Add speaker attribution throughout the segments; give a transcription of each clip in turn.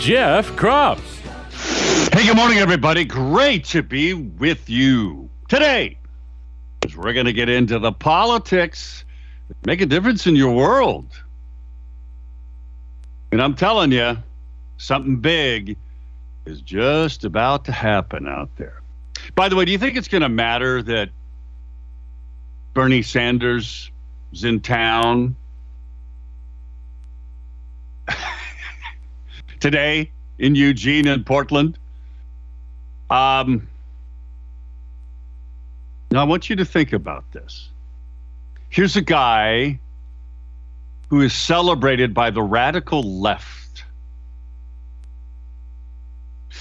Speaker 1: Jeff Kropp.
Speaker 2: Hey, good morning, everybody. Great to be with you today. As we're going to get into the politics that make a difference in your world. And I'm telling you, something big is just about to happen out there. By the way, do you think it's going to matter that Bernie Sanders is in town today in Eugene and Portland? Um, now, I want you to think about this. Here's a guy who is celebrated by the radical left.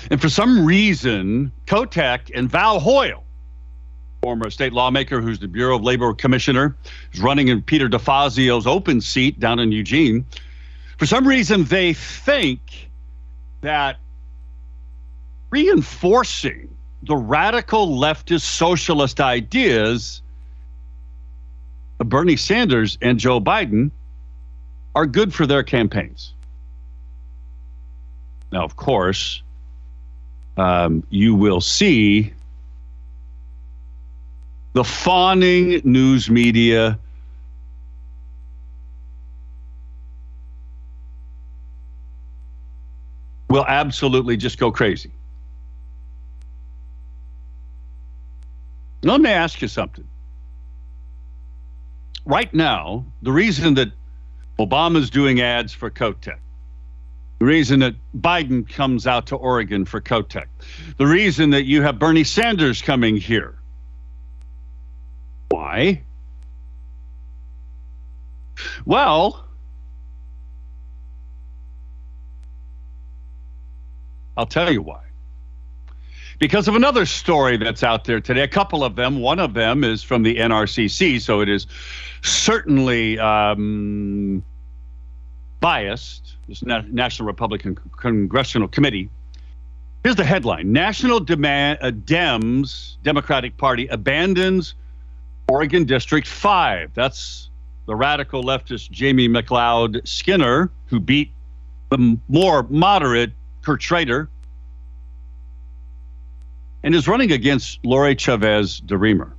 Speaker 2: And for some reason, Kotek and Val Hoyle, former state lawmaker who's the Bureau of Labor Commissioner, is running in Peter DeFazio's open seat down in Eugene. For some reason, they think that reinforcing the radical leftist socialist ideas of Bernie Sanders and Joe Biden are good for their campaigns. Now, of course, um, you will see the fawning news media will absolutely just go crazy. Let me ask you something. Right now, the reason that Obama's doing ads for Kotek, the reason that Biden comes out to Oregon for Kotek, the reason that you have Bernie Sanders coming here. Why? Well, I'll tell you why. Because of another story that's out there today, a couple of them. One of them is from the NRCC, so it is certainly um, biased. This Na- National Republican Congressional Committee. Here's the headline: National demand, uh, Dems Democratic Party abandons Oregon District Five. That's the radical leftist Jamie McLeod Skinner, who beat the more moderate Kurt Schrader, and is running against Lori Chavez DeRemer.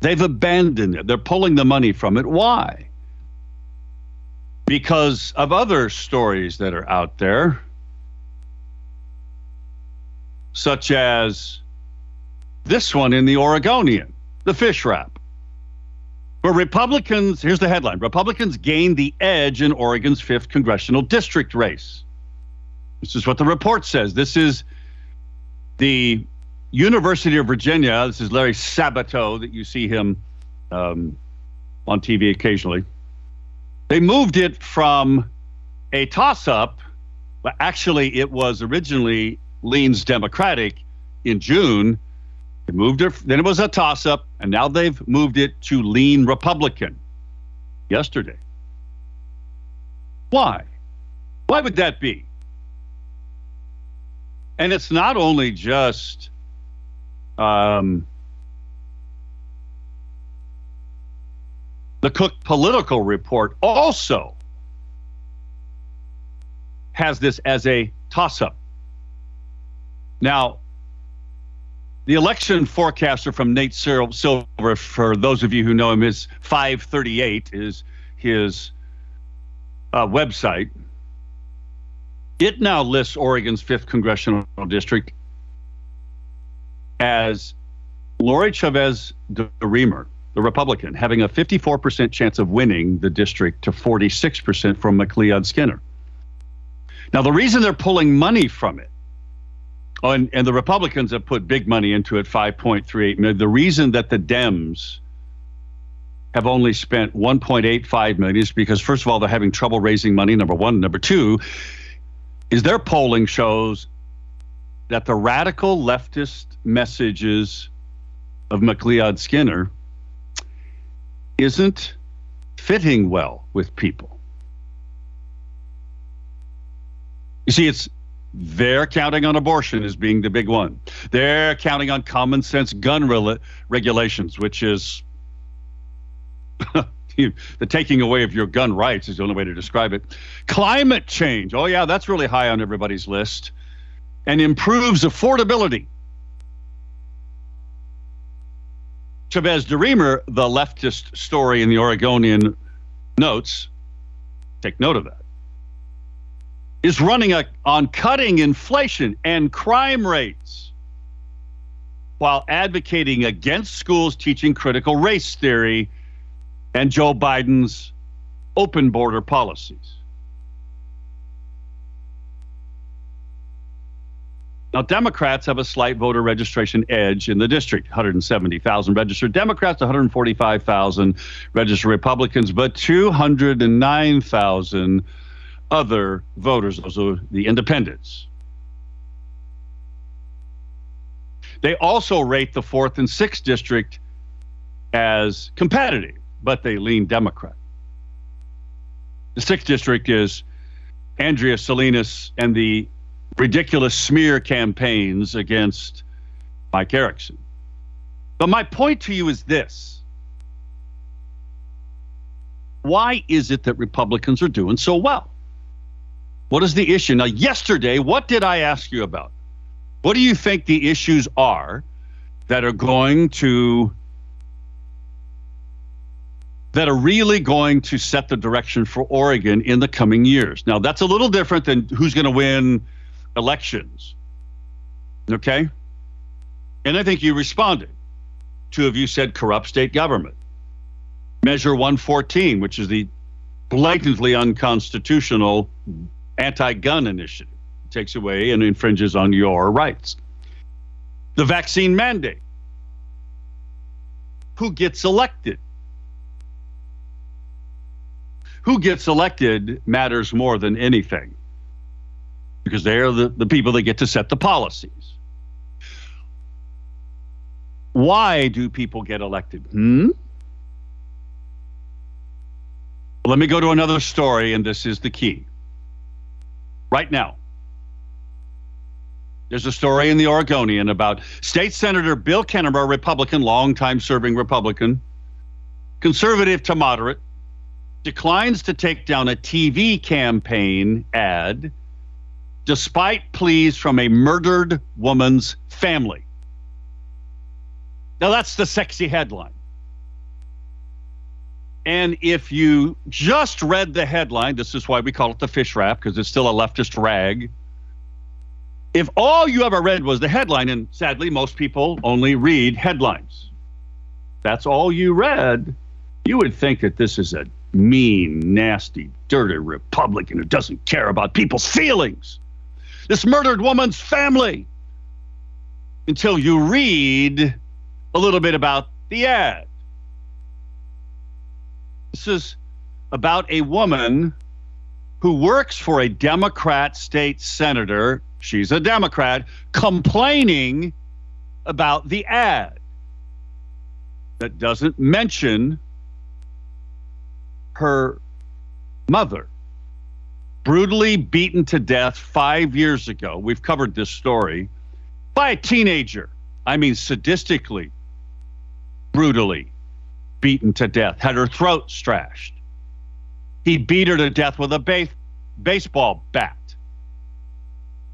Speaker 2: They've abandoned it. They're pulling the money from it. Why? Because of other stories that are out there, such as this one in the Oregonian, the fish wrap. Where Republicans, here's the headline Republicans gained the edge in Oregon's 5th congressional district race. This is what the report says. This is the University of Virginia. This is Larry Sabato that you see him um, on TV occasionally. They moved it from a toss up, but actually, it was originally leans Democratic in June. They moved it, then it was a toss up, and now they've moved it to lean Republican yesterday. Why? Why would that be? And it's not only just um, the Cook Political Report also has this as a toss up. Now, the election forecaster from Nate Silver, for those of you who know him, is 538 is his uh, website. It now lists Oregon's 5th congressional district as Lori Chavez de Reamer, the Republican, having a 54% chance of winning the district to 46% from McLeod Skinner. Now, the reason they're pulling money from it, and, and the Republicans have put big money into it, 5.38 million. The reason that the Dems have only spent 1.85 million is because, first of all, they're having trouble raising money. Number one, number two, is their polling shows that the radical leftist messages of McLeod Skinner isn't fitting well with people. You see, it's they're counting on abortion as being the big one. They're counting on common sense gun re- regulations, which is the taking away of your gun rights is the only way to describe it. Climate change. Oh, yeah, that's really high on everybody's list. And improves affordability. Chavez DeRemer, the leftist story in the Oregonian notes, take note of that, is running a, on cutting inflation and crime rates while advocating against schools teaching critical race theory and Joe Biden's open border policies. Now, Democrats have a slight voter registration edge in the district 170,000 registered Democrats, 145,000 registered Republicans, but 209,000 other voters, those are the independents. They also rate the fourth and sixth district as competitive, but they lean Democrat. The sixth district is Andrea Salinas and the ridiculous smear campaigns against Mike Erickson. But my point to you is this why is it that Republicans are doing so well? What is the issue? Now, yesterday, what did I ask you about? What do you think the issues are that are going to that are really going to set the direction for Oregon in the coming years? Now, that's a little different than who's going to win elections. Okay? And I think you responded. Two of you said corrupt state government. Measure 114, which is the blatantly unconstitutional anti gun initiative, it takes away and infringes on your rights. The vaccine mandate. Who gets elected? Who gets elected matters more than anything because they're the, the people that get to set the policies. Why do people get elected? Hmm? Let me go to another story, and this is the key. Right now, there's a story in the Oregonian about State Senator Bill Kennemer, Republican, longtime serving Republican, conservative to moderate, declines to take down a TV campaign ad despite pleas from a murdered woman's family. Now, that's the sexy headline. And if you just read the headline, this is why we call it the fish wrap, because it's still a leftist rag. If all you ever read was the headline, and sadly, most people only read headlines, that's all you read, you would think that this is a mean, nasty, dirty Republican who doesn't care about people's feelings this murdered woman's family until you read a little bit about the ad. This is about a woman who works for a Democrat state senator. She's a Democrat complaining about the ad that doesn't mention her mother brutally beaten to death five years ago. We've covered this story by a teenager. I mean, sadistically, brutally beaten to death, had her throat strashed. He beat her to death with a base- baseball bat.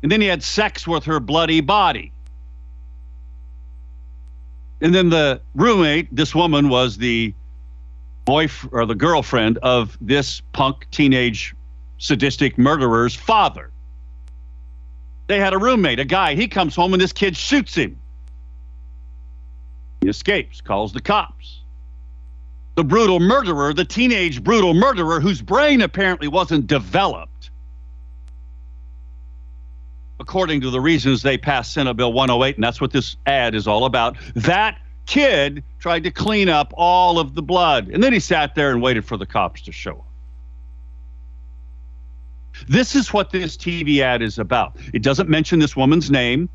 Speaker 2: And then he had sex with her bloody body. And then the roommate, this woman was the boyfriend or the girlfriend of this punk teenage sadistic murderer's father. They had a roommate, a guy. He comes home and this kid shoots him. He escapes, calls the cops. The brutal murderer, the teenage brutal murderer whose brain apparently wasn't developed, according to the reasons they passed Senate Bill 108, and that's what this ad is all about. That kid tried to clean up all of the blood, and then he sat there and waited for the cops to show up. This is what this TV ad is about. It doesn't mention this woman's name.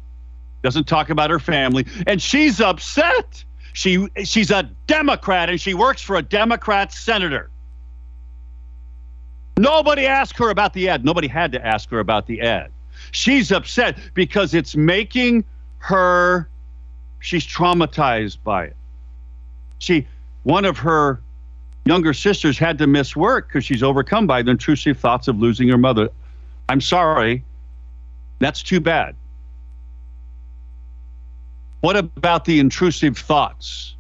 Speaker 2: doesn't talk about her family, and she's upset. She she's a Democrat and she works for a Democrat senator. Nobody asked her about the ad. Nobody had to ask her about the ad. She's upset because it's making her she's traumatized by it. She one of her younger sisters had to miss work because she's overcome by the intrusive thoughts of losing her mother. I'm sorry. That's too bad. What about the intrusive thoughts?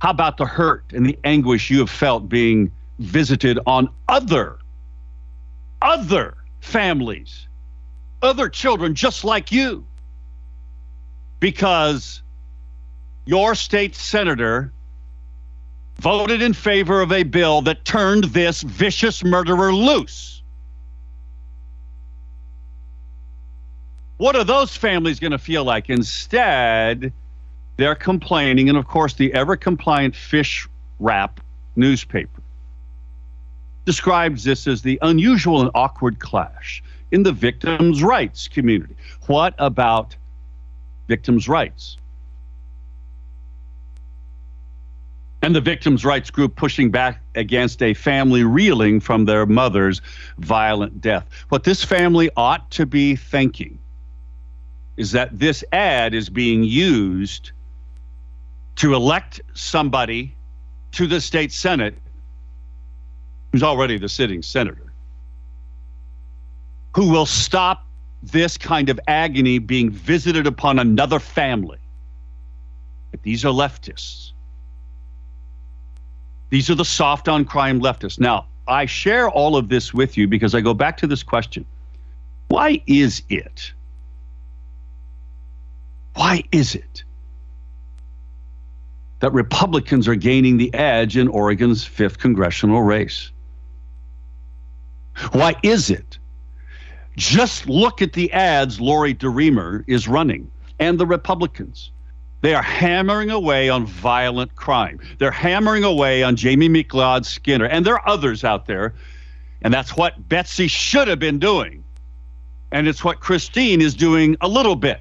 Speaker 2: How about the hurt and the anguish you have felt being visited on other, other families, other children just like you? Because your state senator voted in favor of a bill that turned this vicious murderer loose. What are those families going to feel like? Instead, they're complaining, and of course, the ever compliant fish wrap newspaper describes this as the unusual and awkward clash in the victims' rights community. What about victims' rights? and the victims' rights group pushing back against a family reeling from their mother's violent death. What this family ought to be thinking is that this ad is being used to elect somebody to the state senate who's already the sitting senator who will stop this kind of agony being visited upon another family. But these are leftists these are the soft on crime leftists. Now, I share all of this with you because I go back to this question Why is it? Why is it that Republicans are gaining the edge in Oregon's fifth congressional race? Why is it? Just look at the ads Lori DeRemer is running and the Republicans. They are hammering away on violent crime. They're hammering away on Jamie McLeod Skinner, and there are others out there. And that's what Betsy should have been doing. And it's what Christine is doing a little bit.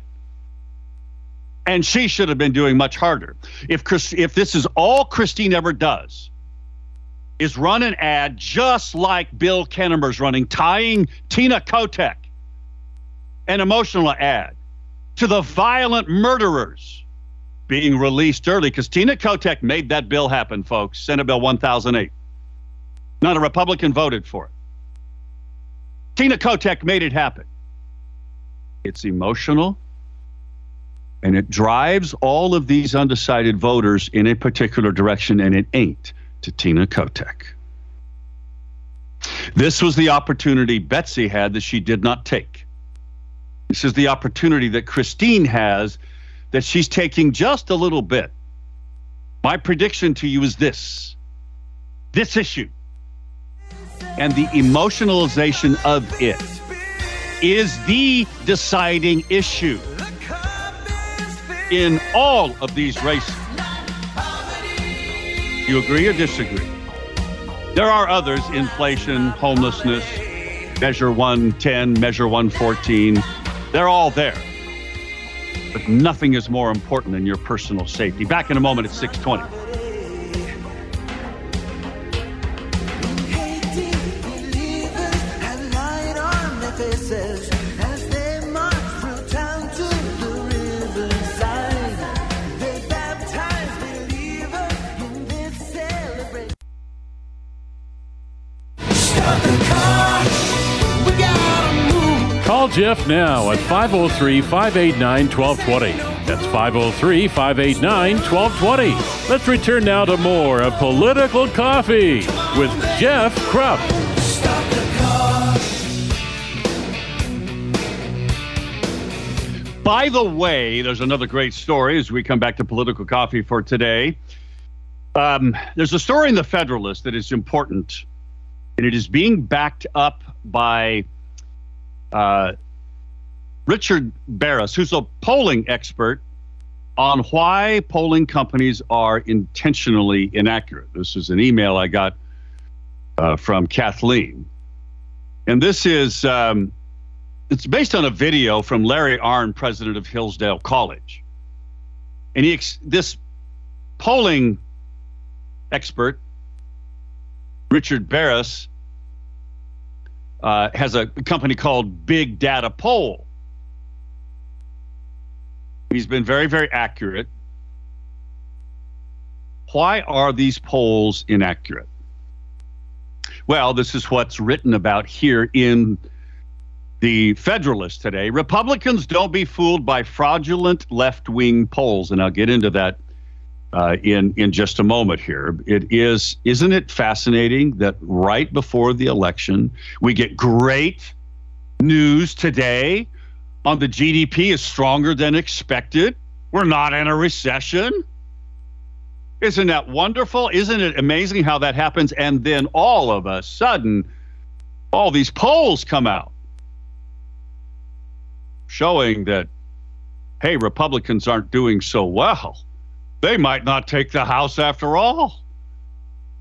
Speaker 2: And she should have been doing much harder. If Chris, if this is all Christine ever does, is run an ad just like Bill Kennemer's running, tying Tina Kotek, an emotional ad, to the violent murderers being released early because Tina Kotek made that bill happen, folks. Senate Bill 1008. Not a Republican voted for it. Tina Kotek made it happen. It's emotional and it drives all of these undecided voters in a particular direction, and it ain't to Tina Kotek. This was the opportunity Betsy had that she did not take. This is the opportunity that Christine has that she's taking just a little bit. My prediction to you is this this issue and the emotionalization of it is the deciding issue in all of these races. You agree or disagree? There are others inflation, homelessness, Measure 110, Measure 114. They're all there. But nothing is more important than your personal safety. Back in a moment at 620.
Speaker 1: Jeff now at 503 589 1220. That's 503 589 1220. Let's return now to more of Political Coffee with Jeff Kropp.
Speaker 2: By the way, there's another great story as we come back to political coffee for today. Um, there's a story in the Federalist that is important, and it is being backed up by uh, Richard Baris, who's a polling expert on why polling companies are intentionally inaccurate. This is an email I got uh, from Kathleen. And this is um, it's based on a video from Larry Arnn, president of Hillsdale College. And he ex- this polling expert, Richard Baris, uh, has a company called Big Data Poll. He's been very, very accurate. Why are these polls inaccurate? Well, this is what's written about here in the Federalist today. Republicans don't be fooled by fraudulent left wing polls. And I'll get into that uh, in in just a moment here. It is isn't it fascinating that right before the election we get great news today on the GDP is stronger than expected. We're not in a recession. Isn't that wonderful? Isn't it amazing how that happens? And then all of a sudden, all these polls come out showing that, hey, Republicans aren't doing so well they might not take the House after all.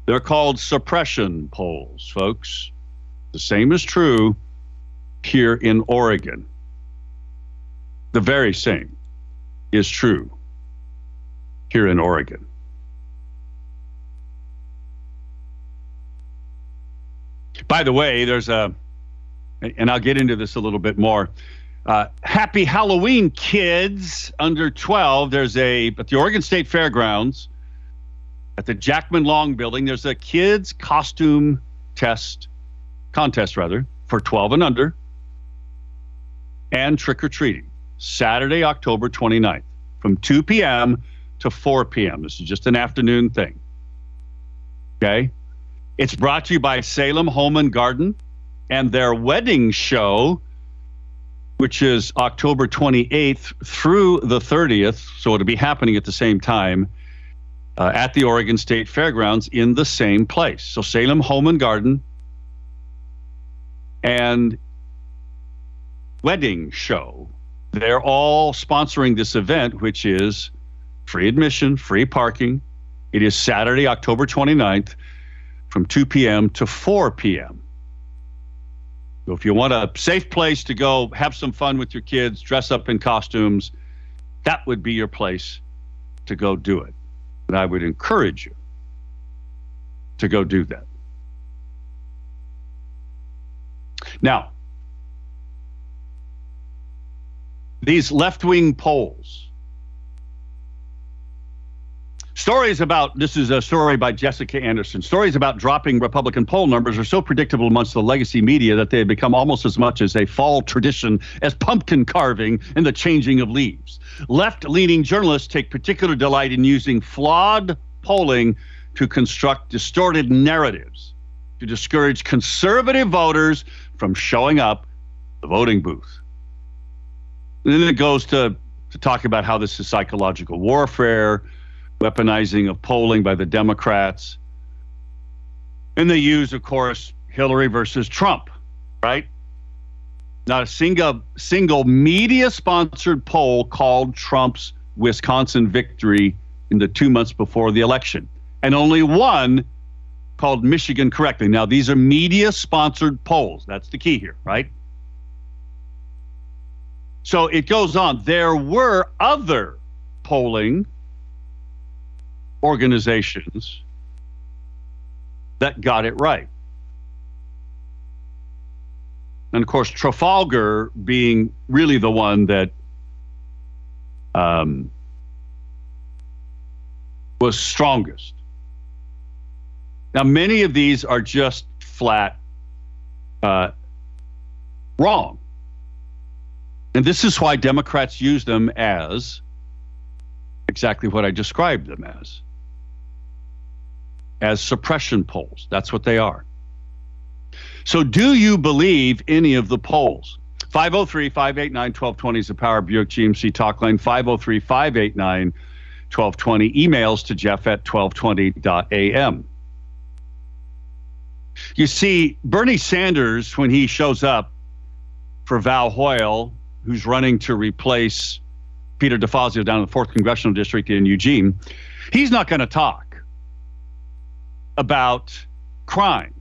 Speaker 2: They're called suppression polls, folks. The same is true here in Oregon. The very same is true here in Oregon. By the way, there's a, and I'll get into this a little bit more. Uh, happy Halloween, kids under 12. There's a, at the Oregon State Fairgrounds, at the Jackman Long building, there's a kids costume test, contest rather, for 12 and under, and trick or treating, Saturday, October 29th, from 2 p.m. to 4 p.m. This is just an afternoon thing. Okay? It's brought to you by Salem Home and Garden and their wedding show which is October 28th through the 30th. So it'll be happening at the same time uh, at the Oregon State Fairgrounds in the same place. So Salem Home and Garden and Wedding Show. They're all sponsoring this event, which is free admission, free parking. It is Saturday, October 29th from 2 p.m. to 4 p.m. If you want a safe place to go have some fun with your kids, dress up in costumes, that would be your place to go do it. And I would encourage you to go do that. Now, these left wing polls Stories about this is a story by Jessica Anderson. Stories about dropping Republican poll numbers are so predictable amongst the legacy media that they have become almost as much as a fall tradition as pumpkin carving and the changing of leaves. Left leaning journalists take particular delight in using flawed polling to construct distorted narratives to discourage conservative voters from showing up the voting booth. And then it goes to, to talk about how this is psychological warfare weaponizing of polling by the Democrats. And they use, of course, Hillary versus Trump, right? Not a single single media sponsored poll called Trump's Wisconsin victory in the two months before the election. And only one called Michigan correctly. Now, these are media sponsored polls. That's the key here, right? So it goes on. There were other polling organizations that got it right. And of course, Trafalgar being really the one that um, was strongest. Now, many of these are just flat uh, wrong. And this is why Democrats use them as exactly what I described them as as suppression polls. That's what they are. So, do you believe any of the polls? 503 589 1220 is the Power Buick GMC talk line. 503 589 1220. Emails to jeff at 1220.am. You see, Bernie Sanders, when he shows up for Val Hoyle, who's running to replace Peter DeFazio down in the 4th Congressional District in Eugene, he's not going to talk about crime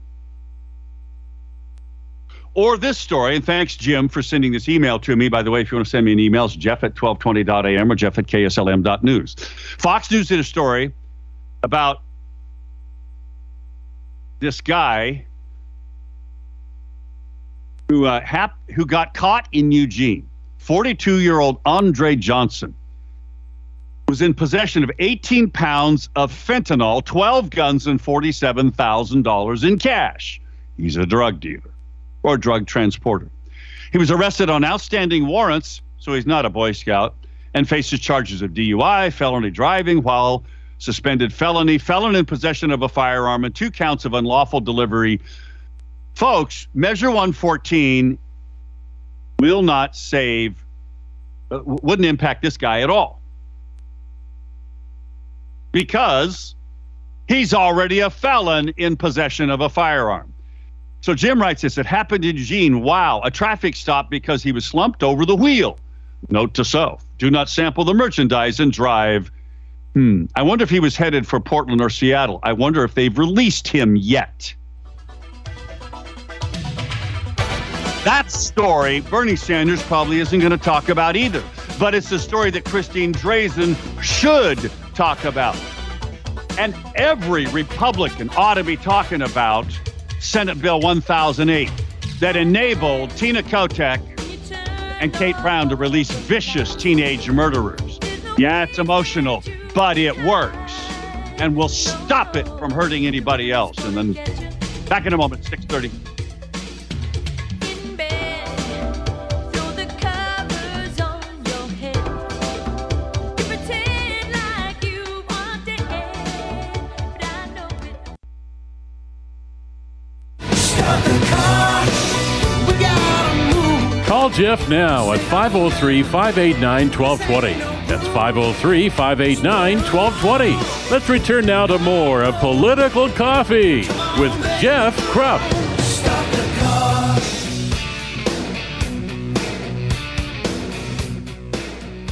Speaker 2: or this story. And thanks, Jim, for sending this email to me. By the way, if you want to send me an email, it's jeff at 1220.am or jeff at kslm.news. Fox News did a story about this guy who, uh, hap- who got caught in Eugene. 42 year old Andre Johnson was in possession of 18 pounds of fentanyl, 12 guns, and $47,000 in cash. He's a drug dealer or drug transporter. He was arrested on outstanding warrants, so he's not a Boy Scout, and faces charges of DUI, felony driving while suspended felony, felon in possession of a firearm, and two counts of unlawful delivery. Folks, Measure 114 will not save, uh, wouldn't impact this guy at all because he's already a felon in possession of a firearm. So Jim writes this it happened in Eugene. Wow, a traffic stop because he was slumped over the wheel. Note to self do not sample the merchandise and drive. Hmm. I wonder if he was headed for Portland or Seattle. I wonder if they've released him yet. That story, Bernie Sanders probably isn't going to talk about either. But it's a story that Christine Drazan should talk about. And every Republican ought to be talking about Senate Bill 1008 that enabled Tina Kotek and Kate Brown to release vicious teenage murderers. Yeah, it's emotional, but it works and will stop it from hurting anybody else. And then back in a moment, 630.
Speaker 1: Call Jeff now at 503 589 1220. That's 503 589 1220. Let's return now to more of Political Coffee with Jeff Kropp.
Speaker 3: Start the car.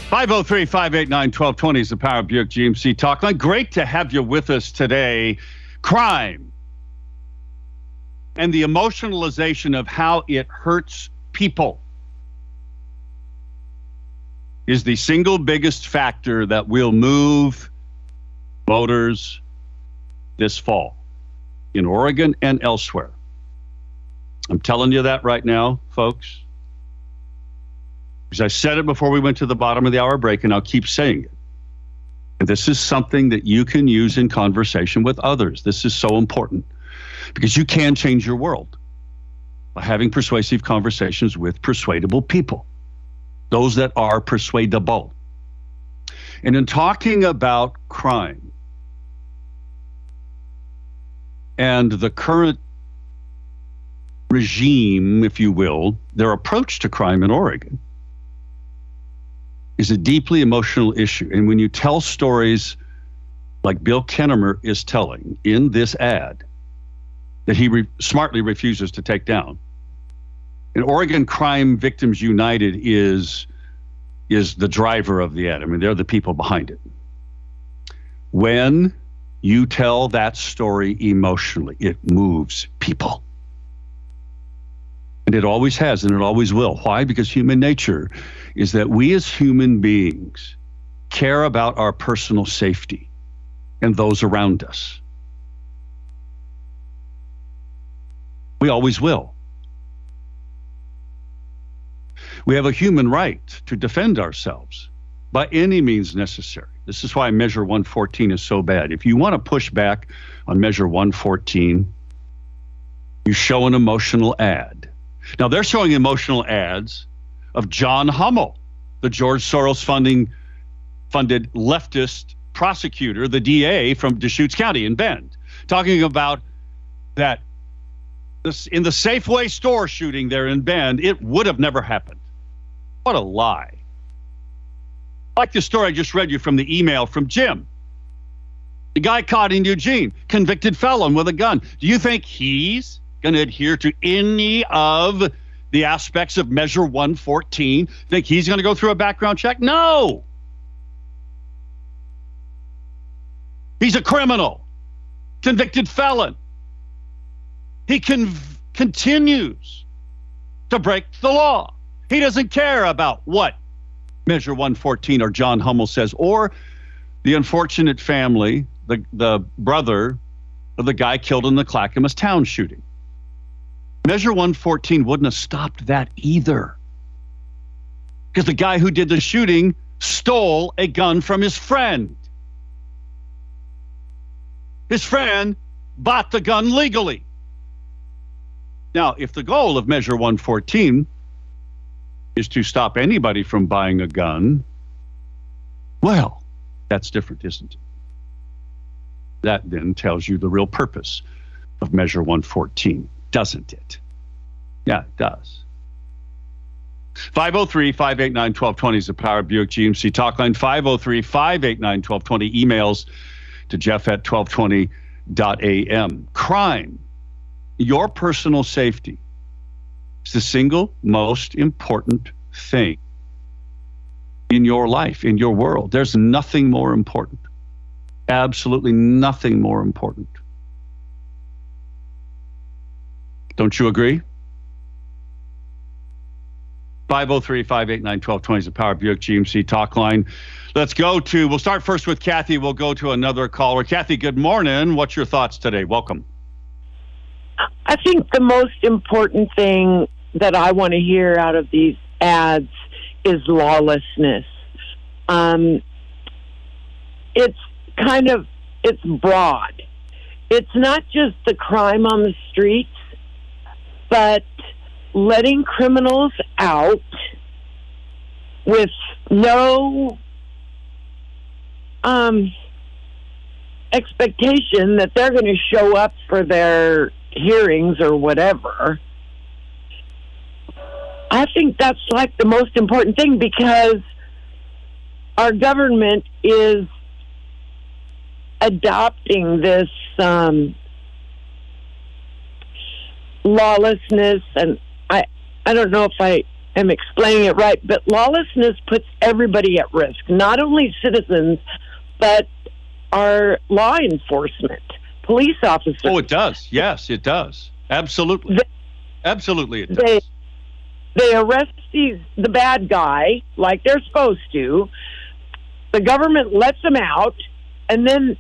Speaker 2: 503 589 1220 is the Power Buick GMC Talk Line. Great to have you with us today. Crime and the emotionalization of how it hurts people is the single biggest factor that will move voters this fall in Oregon and elsewhere. I'm telling you that right now, folks. Because I said it before we went to the bottom of the hour break, and I'll keep saying it. And this is something that you can use in conversation with others. This is so important because you can change your world by having persuasive conversations with persuadable people, those that are persuadable. And in talking about crime and the current regime, if you will, their approach to crime in Oregon is a deeply emotional issue. And when you tell stories like Bill Kennemer is telling in this ad that he re- smartly refuses to take down, and Oregon Crime Victims United is is the driver of the ad. I mean, they're the people behind it. When you tell that story emotionally, it moves people. And it always has, and it always will. Why? Because human nature is that we as human beings care about our personal safety and those around us. We always will. We have a human right to defend ourselves by any means necessary. This is why Measure 114 is so bad. If you want to push back on Measure 114, you show an emotional ad. Now, they're showing emotional ads of John Hummel, the George Soros funding funded leftist prosecutor, the DA from Deschutes County in Bend, talking about that this in the Safeway store shooting there in Bend, it would have never happened. What a lie. Like the story I just read you from the email from Jim. The guy caught in Eugene, convicted felon with a gun. Do you think he's going to adhere to any of the aspects of Measure 114? Think he's going to go through a background check? No. He's a criminal, convicted felon. He con- continues to break the law. He doesn't care about what Measure 114 or John Hummel says, or the unfortunate family, the, the brother of the guy killed in the Clackamas town shooting. Measure 114 wouldn't have stopped that either. Because the guy who did the shooting stole a gun from his friend. His friend bought the gun legally. Now, if the goal of Measure 114 is to stop anybody from buying a gun, well, that's different, isn't it? That then tells you the real purpose of Measure 114, doesn't it? Yeah, it does. 503 589 1220 is the Power Buick GMC talk line. 503 589 1220 emails to jeff at 1220.am. Crime, your personal safety, is the single most important thing in your life, in your world. There's nothing more important. Absolutely nothing more important. Don't you agree? 503 589 1220 is the Power Buick GMC talk line. Let's go to, we'll start first with Kathy. We'll go to another caller. Kathy, good morning. What's your thoughts today? Welcome.
Speaker 4: I think the most important thing that I want to hear out of these ads is lawlessness. Um, it's kind of it's broad. It's not just the crime on the streets, but letting criminals out with no um, expectation that they're going to show up for their hearings or whatever. I think that's like the most important thing because our government is adopting this um, lawlessness, and I I don't know if I am explaining it right, but lawlessness puts everybody at risk, not only citizens, but our law enforcement, police officers.
Speaker 2: Oh, it does. Yes, it does. Absolutely.
Speaker 4: The-
Speaker 2: Absolutely, it
Speaker 4: they
Speaker 2: does.
Speaker 4: they arrest these the bad guy like they're supposed to. The government lets them out, and then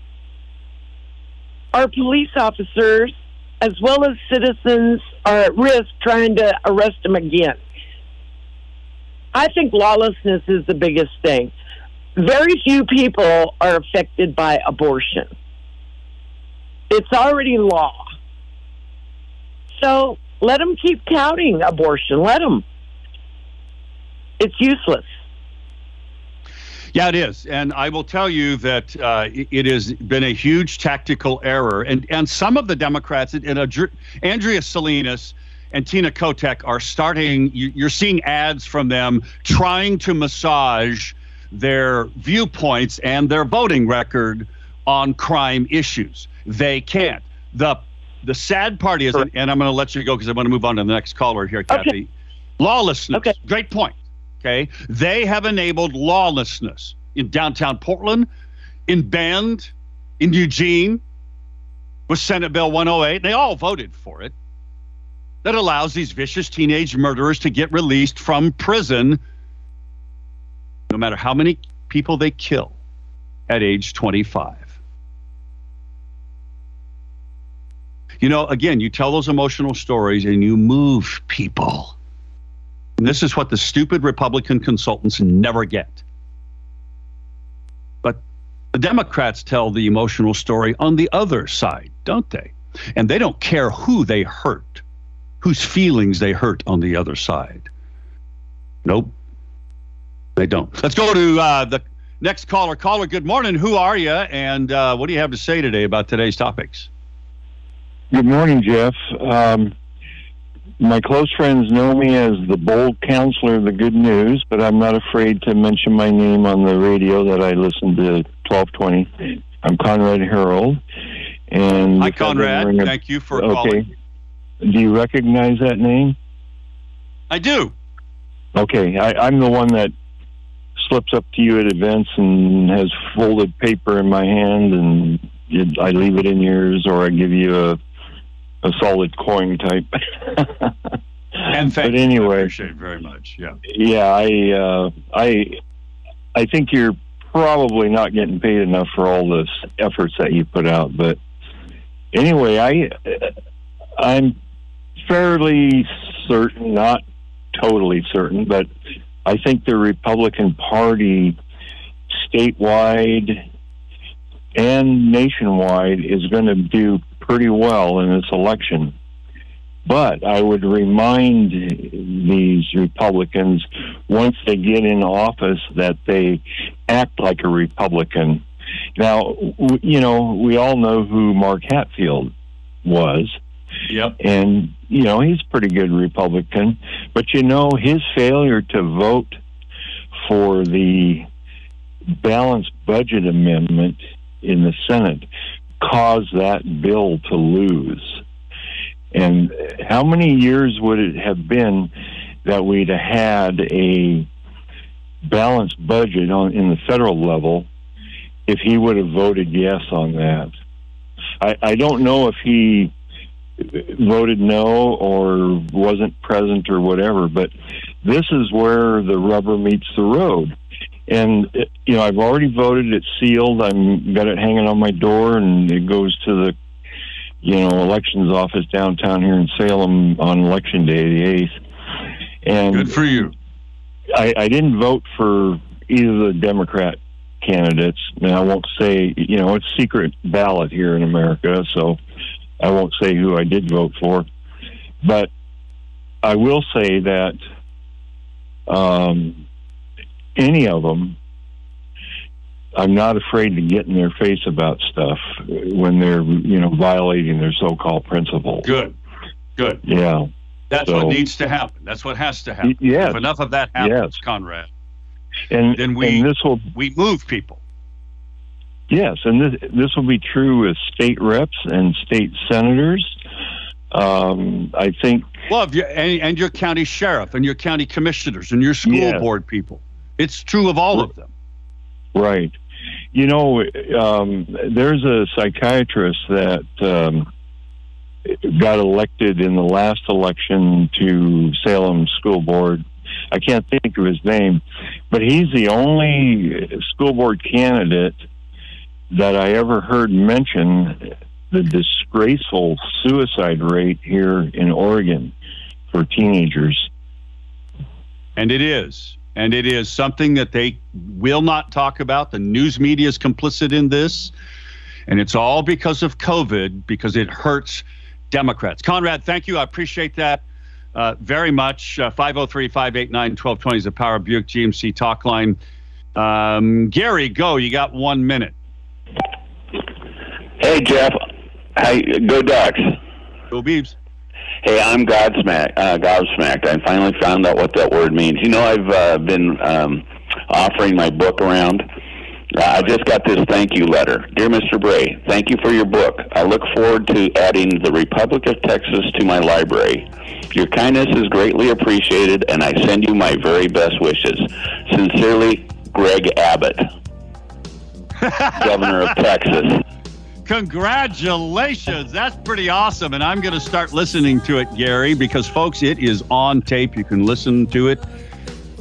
Speaker 4: our police officers, as well as citizens, are at risk trying to arrest them again. I think lawlessness is the biggest thing. Very few people are affected by abortion. It's already law. So let them keep counting abortion. Let them. It's useless.
Speaker 2: Yeah, it is, and I will tell you that uh, it- has been a huge tactical error, and and some of the Democrats and Andrea Salinas and Tina Kotek are starting. You're seeing ads from them trying to massage their viewpoints and their voting record on crime issues. They can't. the The sad part is, and, and I'm going to let you go because I want to move on to the next caller here,
Speaker 4: Okay.
Speaker 2: Kathy. Lawlessness.
Speaker 4: Okay.
Speaker 2: Great point. Okay. They have enabled lawlessness in downtown Portland, in Bend, in Eugene, with Senate Bill 108. They all voted for it. That allows these vicious teenage murderers to get released from prison no matter how many people they kill at age 25. You know, again, you tell those emotional stories and you move people. And this is what the stupid Republican consultants never get. But the Democrats tell the emotional story on the other side, don't they? And they don't care who they hurt, whose feelings they hurt on the other side. Nope, they don't. Let's go to uh, the next caller. Caller, good morning. Who are you? And uh, what do you have to say today about today's topics?
Speaker 5: Good morning, Jeff. Um, my close friends know me as the bold counselor of the good news, but I'm not afraid to mention my name on the radio that I listen to 1220. I'm Conrad Harold. And
Speaker 2: Hi,
Speaker 5: if that doesn't
Speaker 2: Conrad.
Speaker 5: a-
Speaker 2: Thank you for
Speaker 5: okay.
Speaker 2: calling.
Speaker 5: Do you recognize that name?
Speaker 2: I do.
Speaker 5: Okay, I, I'm the one that slips up to you at events and has folded paper in my hand, and I leave it in yours, or I give you a a solid coin type.
Speaker 2: And thank
Speaker 5: But
Speaker 2: you. I
Speaker 5: anyway.
Speaker 2: appreciate it very much. Yeah.
Speaker 5: Yeah, I uh, I I think you're probably not getting paid enough for all the efforts that you put out. But anyway, I I'm fairly certain, not totally certain, but I think the Republican Party statewide and nationwide is going to do pretty well in this election. But I would remind these Republicans, once they get in office, that they act like a Republican. Now, you know, we all know who Mark Hatfield was,
Speaker 2: Yep.
Speaker 5: and, you know, he's a pretty good Republican. But, you know, his failure to vote for the balanced budget amendment in the Senate caused that bill to lose. And how many years would it have been that we'd had a balanced budget on in the federal level if he would have voted yes on that? I, I don't know if he voted no or wasn't present or whatever, but this is where the rubber meets the road. And you know, I've already voted. It's sealed. I'm got it hanging on my door, and it goes to the you know elections office downtown here in Salem on election day, the eighth. And
Speaker 2: Good for you.
Speaker 5: I, I didn't vote for either the Democrat candidates, and I won't say, you know, it's secret ballot here in America, so I won't say who I did vote for. But I will say that um, any of them, I'm not afraid to get in their face about stuff when they're, you know, violating their so-called principles.
Speaker 2: Good. Good.
Speaker 5: Yeah.
Speaker 2: That's
Speaker 5: So-
Speaker 2: what needs to happen. That's what has to happen.
Speaker 5: Y- yes.
Speaker 2: If enough of that happens,
Speaker 5: Yes.
Speaker 2: Conrad,
Speaker 5: And,
Speaker 2: Then we-
Speaker 5: and this will
Speaker 2: we move people.
Speaker 5: Yes, and this this will be true with state reps and state senators. Um, I think
Speaker 2: Well, if you, and, and your county sheriff and your county commissioners and your school
Speaker 5: Yeah.
Speaker 2: board people. It's true of all of them.
Speaker 5: right. You know, um, there's a psychiatrist that um, got elected in the last election to Salem School Board. I can't think of his name, but he's the only school board candidate that I ever heard mention the disgraceful suicide rate here in Oregon for teenagers.
Speaker 2: And it is. And it is something that they will not talk about. The news media is complicit in this. And it's all because of COVID, because it hurts Democrats. Conrad, thank you. I appreciate that uh, very much. 503 589 1220 is the Power Buick GMC talk line. Um, Gary, go. You got one minute.
Speaker 6: Hey Jeff, hi, go Ducks.
Speaker 2: Go Beavs.
Speaker 6: Hey, I'm Godsmack, uh, gobsmacked. I finally found out what that word means. You know, I've uh, been um, offering my book around. Uh, I just got this thank you letter. Dear Mr. Bray, thank you for your book. I look forward to adding the Republic of Texas to my library. Your kindness is greatly appreciated, and I send you my very best wishes. Sincerely, Greg Abbott, Governor of Texas.
Speaker 2: Congratulations. That's pretty awesome. And I'm going to start listening to it, Gary, because, folks, it is on tape. You can listen to it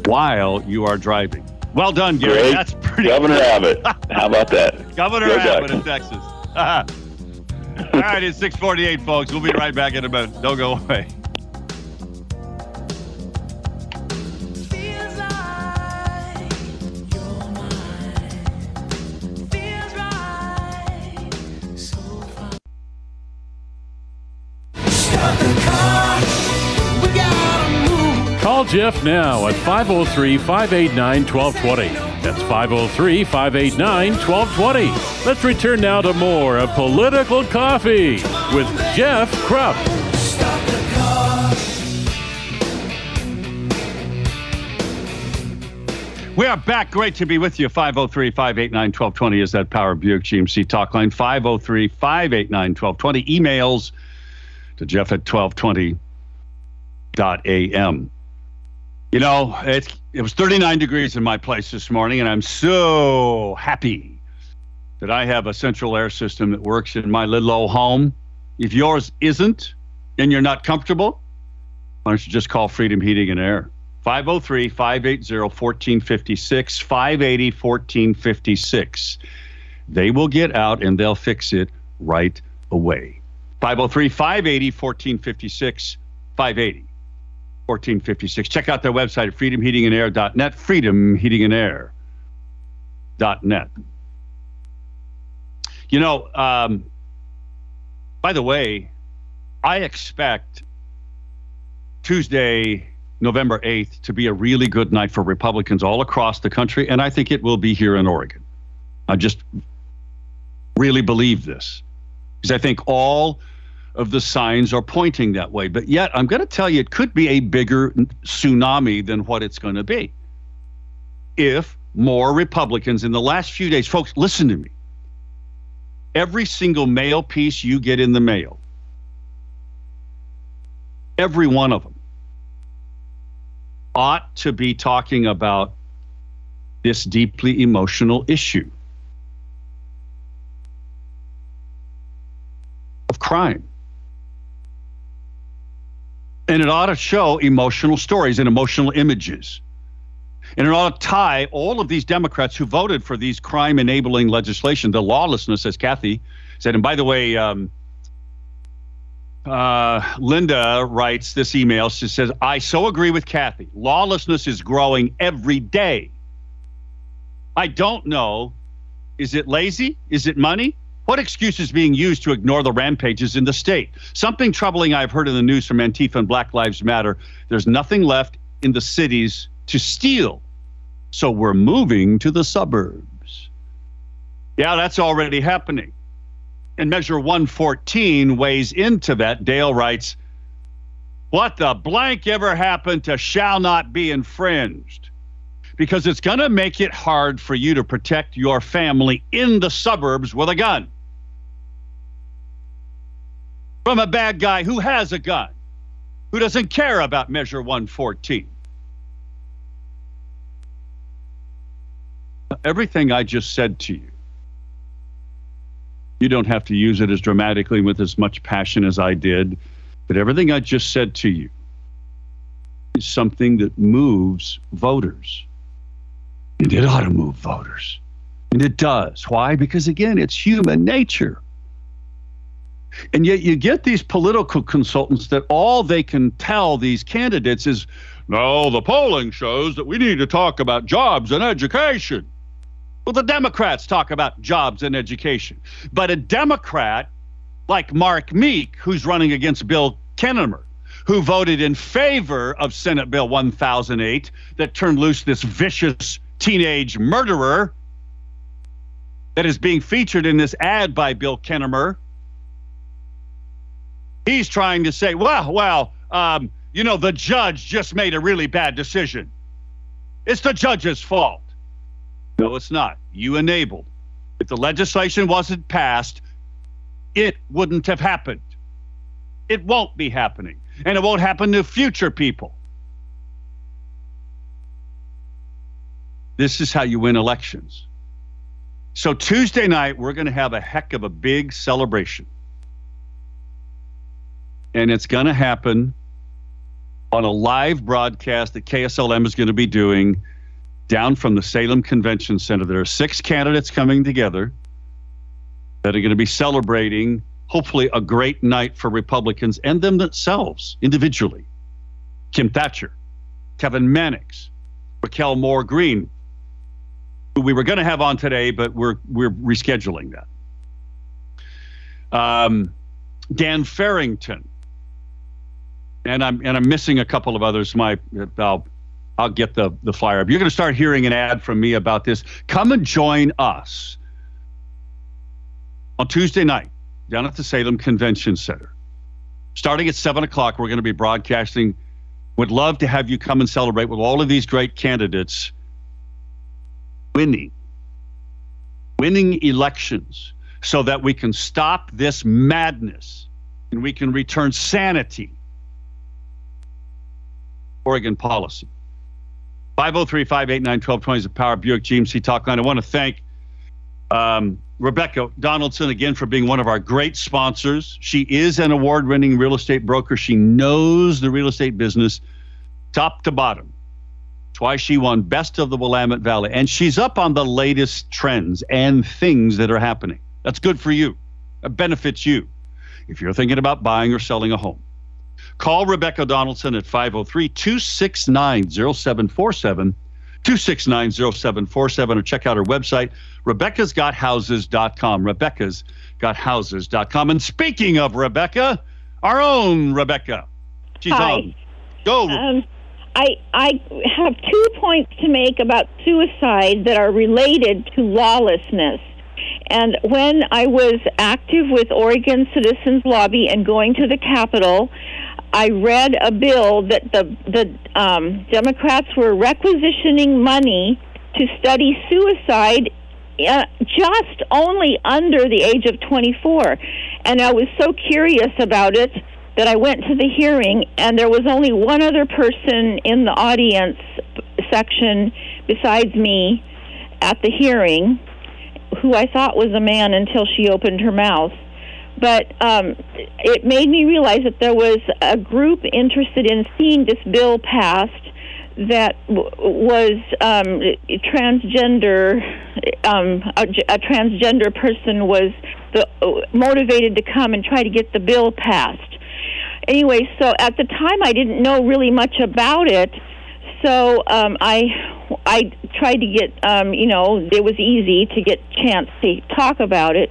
Speaker 2: while you are driving. Well done, Gary.
Speaker 6: Great.
Speaker 2: That's pretty
Speaker 6: Governor Abbott. How about that?
Speaker 2: Governor
Speaker 6: Go
Speaker 2: Abbott of Texas. All right, it's 648, folks. We'll be right back in a minute. Don't go away.
Speaker 1: Call Jeff now at 503 589 1220. That's 503 589 1220. Let's return now to more of Political Coffee with Jeff
Speaker 3: Kropp.
Speaker 2: We are back. Great to be with you. 503 589 1220 is that Power Buick GMC talk line. 503 589 1220. Emails to Jeff at 1220.am. You know, it's, it was 39 degrees in my place this morning, and I'm so happy that I have a central air system that works in my little old home. If yours isn't, and you're not comfortable, Why don't you just call Freedom Heating and Air? 503 580 1456, 580 1456. They will get out and they'll fix it right away. 503 580 1456, 580 1456. Check out their website at freedomheatingandair.net, freedomheatingandair.net. You know, um, by the way, I expect Tuesday, November 8th, to be a really good night for Republicans all across the country, and I think it will be here in Oregon. I just really believe this because I think all of the signs are pointing that way. But yet, I'm going to tell you, it could be a bigger tsunami than what it's going to be if more Republicans in the last few days, folks, listen to me. Every single mail piece you get in the mail, every one of them, ought to be talking about this deeply emotional issue crime. And it ought to show emotional stories and emotional images. And it ought to tie all of these Democrats who voted for these crime enabling legislation, the lawlessness, as Kathy said. And by the way, um, uh, Linda writes this email. She says, I so agree with Kathy. Lawlessness is growing every day. I don't know. Is it lazy? Is it money? What excuse is being used to ignore the rampages in the state? Something troubling I've heard in the news from Antifa and Black Lives Matter. There's nothing left in the cities to steal. So we're moving to the suburbs. Yeah, that's already happening. And Measure 114 weighs into that. Dale writes, What the blank ever happened to shall not be infringed? Because it's going to make it hard for you to protect your family in the suburbs with a gun from a bad guy who has a gun, who doesn't care about Measure 114. Everything I just said to you, you don't have to use it as dramatically with as much passion as I did, but everything I just said to you is something that moves voters. And it ought to move voters. And it does. Why? Because again, it's human nature. And yet you get these political consultants that all they can tell these candidates is, no, the polling shows that we need to talk about jobs and education. Well, the Democrats talk about jobs and education. But a Democrat like Mark Meek, who's running against Bill Kennemer, who voted in favor of Senate Bill 1008 that turned loose this vicious teenage murderer that is being featured in this ad by Bill Kennemer. He's trying to say, well, well, um, you know, the judge just made a really bad decision. It's the judge's fault. No, it's not. You enabled. If the legislation wasn't passed, it wouldn't have happened. It won't be happening. And it won't happen to future people. This is how you win elections. So Tuesday night, we're going to have a heck of a big celebration. And it's going to happen on a live broadcast that KSLM is going to be doing down from the Salem Convention Center. There are six candidates coming together that are going to be celebrating, hopefully, a great night for Republicans and them themselves individually. Kim Thatcher, Kevin Mannix, Raquel Moore Green, who we were going to have on today, but we're we're rescheduling that. Um, Dan Farrington, and I'm and I'm missing a couple of others. My I'll I'll get the the flyer up. You're going to start hearing an ad from me about this. Come and join us on Tuesday night down at the Salem Convention Center. Starting at seven o'clock, we're going to be broadcasting. Would love to have you come and celebrate with all of these great candidates winning, winning elections, so that we can stop this madness and we can return sanity. Oregon policy. 503 589 1220 is the Power Buick GMC Talk Line. I want to thank Um, Rebecca Donaldson, again, for being one of our great sponsors. She is an award winning real estate broker. She knows the real estate business top to bottom. That's why she won Best of the Willamette Valley. And she's up on the latest trends and things that are happening. That's good for you. It benefits you if you're thinking about buying or selling a home. Call Rebecca Donaldson at 503 269 0747. 269 0747 or check out her website, rebeccasgothouses.com. Rebeccasgothouses.com. And speaking of Rebecca, our own Rebecca. She's
Speaker 7: Hi.
Speaker 2: on. Go.
Speaker 7: Um, I I have two points to make about suicide that are related to lawlessness. And when I was active with Oregon Citizens Lobby and going to the Capitol, I read a bill that the the um, Democrats were requisitioning money to study suicide uh, just only under the age of 24. And I was so curious about it that I went to the hearing, and there was only one other person in the audience section besides me at the hearing who I thought was a man until she opened her mouth. But um, it made me realize that there was a group interested in seeing this bill passed that w- was um, transgender. Um, a, a transgender person was the, motivated to come and try to get the bill passed. Anyway, so at the time I didn't know really much about it, so um, I I tried to get um, you know it was easy to get chance to talk about it.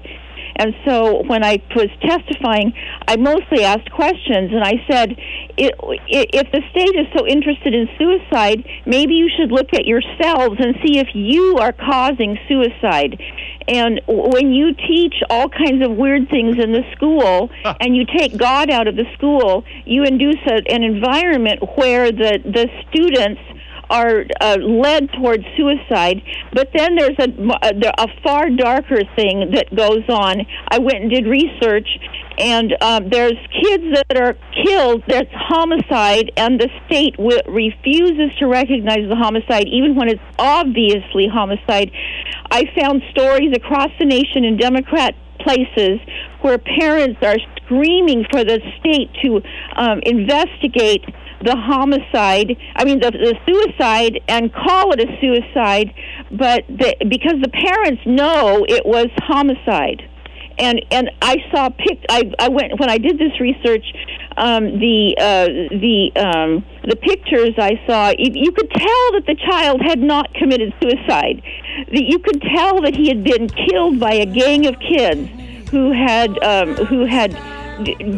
Speaker 7: And so when I was testifying, I mostly asked questions, and I said, if the state is so interested in suicide, maybe you should look at yourselves and see if you are causing suicide. And when you teach all kinds of weird things in the school, and you take God out of the school, you induce a, an environment where the the students are uh, led towards suicide. But then there's a, a far darker thing that goes on. I went and did research, and um, there's kids that are killed. There's homicide, and the state w- refuses to recognize the homicide, even when it's obviously homicide. I found stories across the nation in Democrat places where parents are screaming for the state to um, investigate the homicide, I mean the, the suicide, and call it a suicide, but the, because the parents know it was homicide. And and I saw pic. I I went when I did this research. Um, the uh, the um, the pictures I saw, you, could tell that the child had not committed suicide. The, you could tell that he had been killed by a gang of kids who had um, who had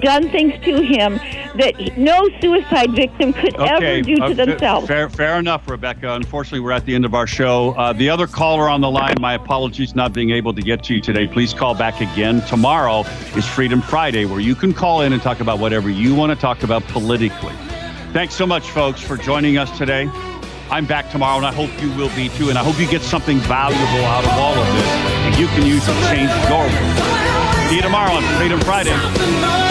Speaker 7: done things to him that no suicide victim could ever do to
Speaker 2: uh,
Speaker 7: themselves.
Speaker 2: Fair, fair enough, Rebecca. Unfortunately, we're at the end of our show. Uh, the other caller on the line, my apologies not being able to get to you today. Please call back again. Tomorrow is Freedom Friday, where you can call in and talk about whatever you want to talk about politically. Thanks so much, folks, for joining us today. I'm back tomorrow, and I hope you will be too. And I hope you get something valuable out of all of this, and you can use to change your world. See you tomorrow on Freedom Friday.